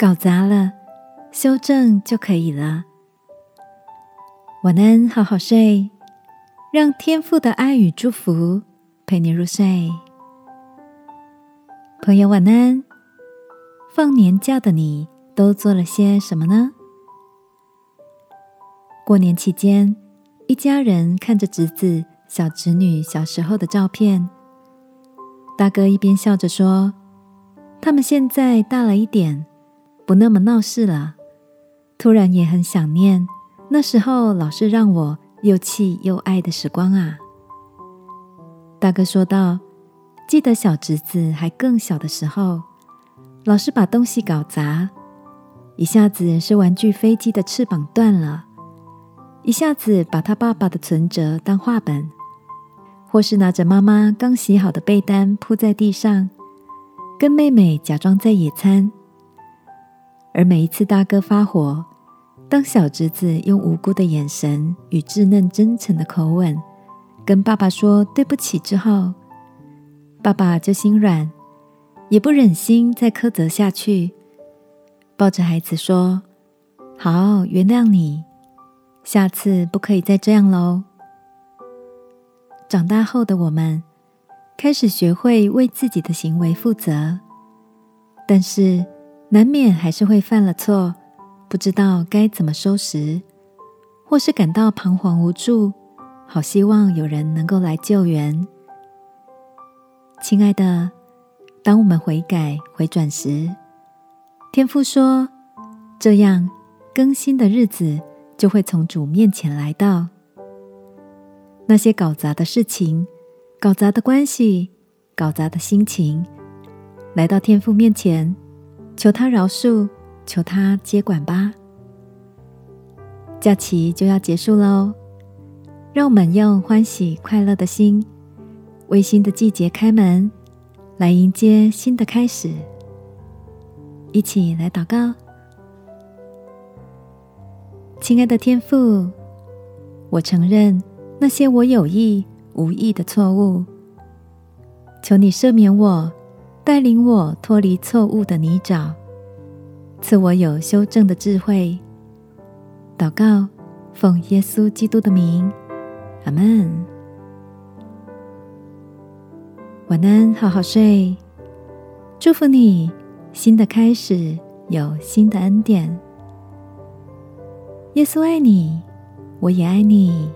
搞砸了，修正就可以了。晚安，好好睡，让天父的爱与祝福陪你入睡。朋友，晚安。放年假的你都做了些什么呢？过年期间，一家人看着侄子、小侄女小时候的照片。大哥一边笑着说：“他们现在大了一点，不那么闹事了。”突然也很想念那时候老是让我又气又爱的时光啊！大哥说道：“记得小侄子还更小的时候，老是把东西搞砸，一下子是玩具飞机的翅膀断了。”一下子把他爸爸的存折当画本，或是拿着妈妈刚洗好的被单铺在地上，跟妹妹假装在野餐。而每一次大哥发火，当小侄子用无辜的眼神与稚嫩真诚的口吻跟爸爸说对不起之后，爸爸就心软，也不忍心再苛责下去，抱着孩子说：“好，原谅你。”下次不可以再这样喽。长大后的我们开始学会为自己的行为负责，但是难免还是会犯了错，不知道该怎么收拾，或是感到彷徨无助，好希望有人能够来救援。亲爱的，当我们悔改回转时，天父说：“这样更新的日子。”就会从主面前来到那些搞砸的事情、搞砸的关系、搞砸的心情，来到天父面前，求他饶恕，求他接管吧。假期就要结束喽，让我们用欢喜快乐的心，为新的季节开门，来迎接新的开始。一起来祷告。亲爱的天父，我承认那些我有意无意的错误，求你赦免我，带领我脱离错误的泥沼，赐我有修正的智慧。祷告，奉耶稣基督的名，阿门。晚安，好好睡。祝福你，新的开始有新的恩典。耶稣爱你，我也爱你。